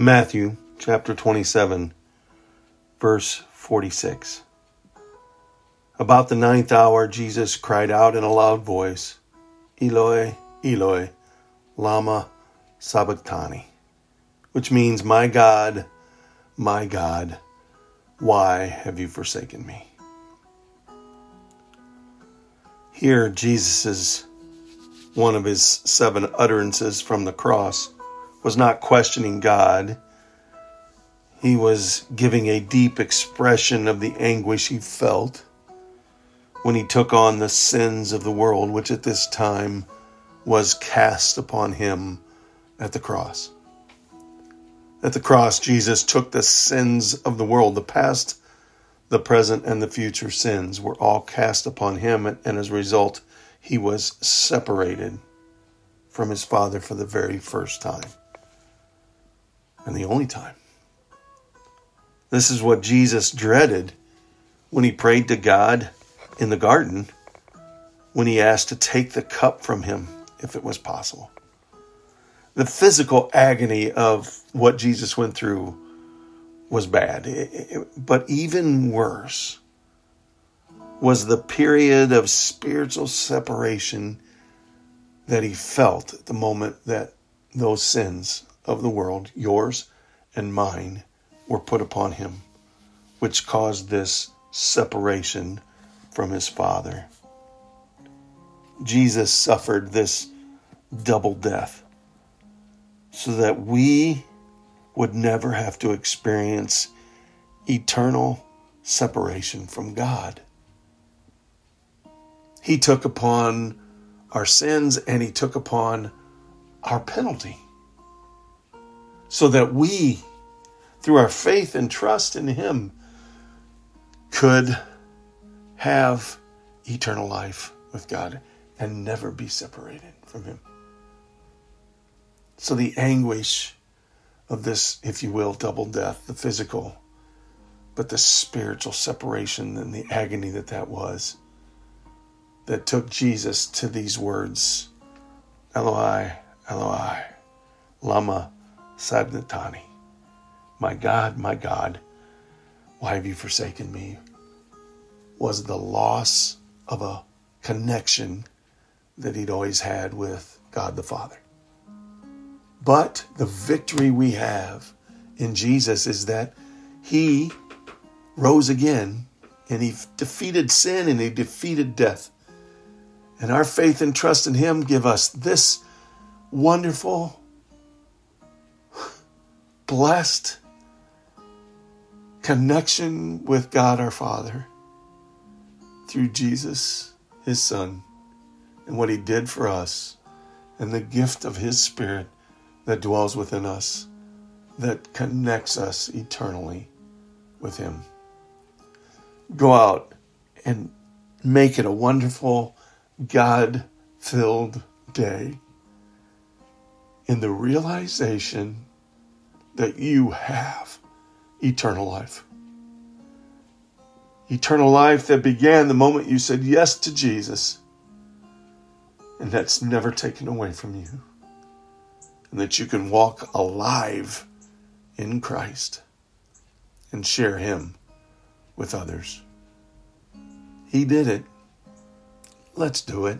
Matthew chapter 27, verse 46. About the ninth hour, Jesus cried out in a loud voice, Eloi, Eloi, Lama Sabachthani, which means, My God, my God, why have you forsaken me? Here, Jesus' is one of his seven utterances from the cross was not questioning God. He was giving a deep expression of the anguish he felt when he took on the sins of the world, which at this time was cast upon him at the cross. At the cross, Jesus took the sins of the world, the past, the present, and the future sins were all cast upon him, and as a result, he was separated from his Father for the very first time and the only time. This is what Jesus dreaded when he prayed to God in the garden when he asked to take the cup from him if it was possible. The physical agony of what Jesus went through was bad. It, it, but even worse was the period of spiritual separation that he felt at the moment that those sins of the world, yours and mine, were put upon him, which caused this separation from his Father. Jesus suffered this double death so that we would never have to experience eternal separation from God. He took upon our sins and he took upon our penalty so that we, through our faith and trust in him, could have eternal life with God and never be separated from Him. So, the anguish of this, if you will, double death, the physical, but the spiritual separation and the agony that that was, that took Jesus to these words Eloi, Eloi, Lama Sabachthani. My God, my God, why have you forsaken me? was the loss of a connection that he'd always had with God the Father. But the victory we have in Jesus is that he rose again and he defeated sin and he defeated death. And our faith and trust in him give us this wonderful, blessed connection with God our Father through Jesus, his Son, and what he did for us, and the gift of his Spirit that dwells within us, that connects us eternally with him. Go out and make it a wonderful, God filled day in the realization that you have eternal life eternal life that began the moment you said yes to Jesus, and that's never taken away from you, and that you can walk alive in Christ and share Him with others. He did it. Let's do it.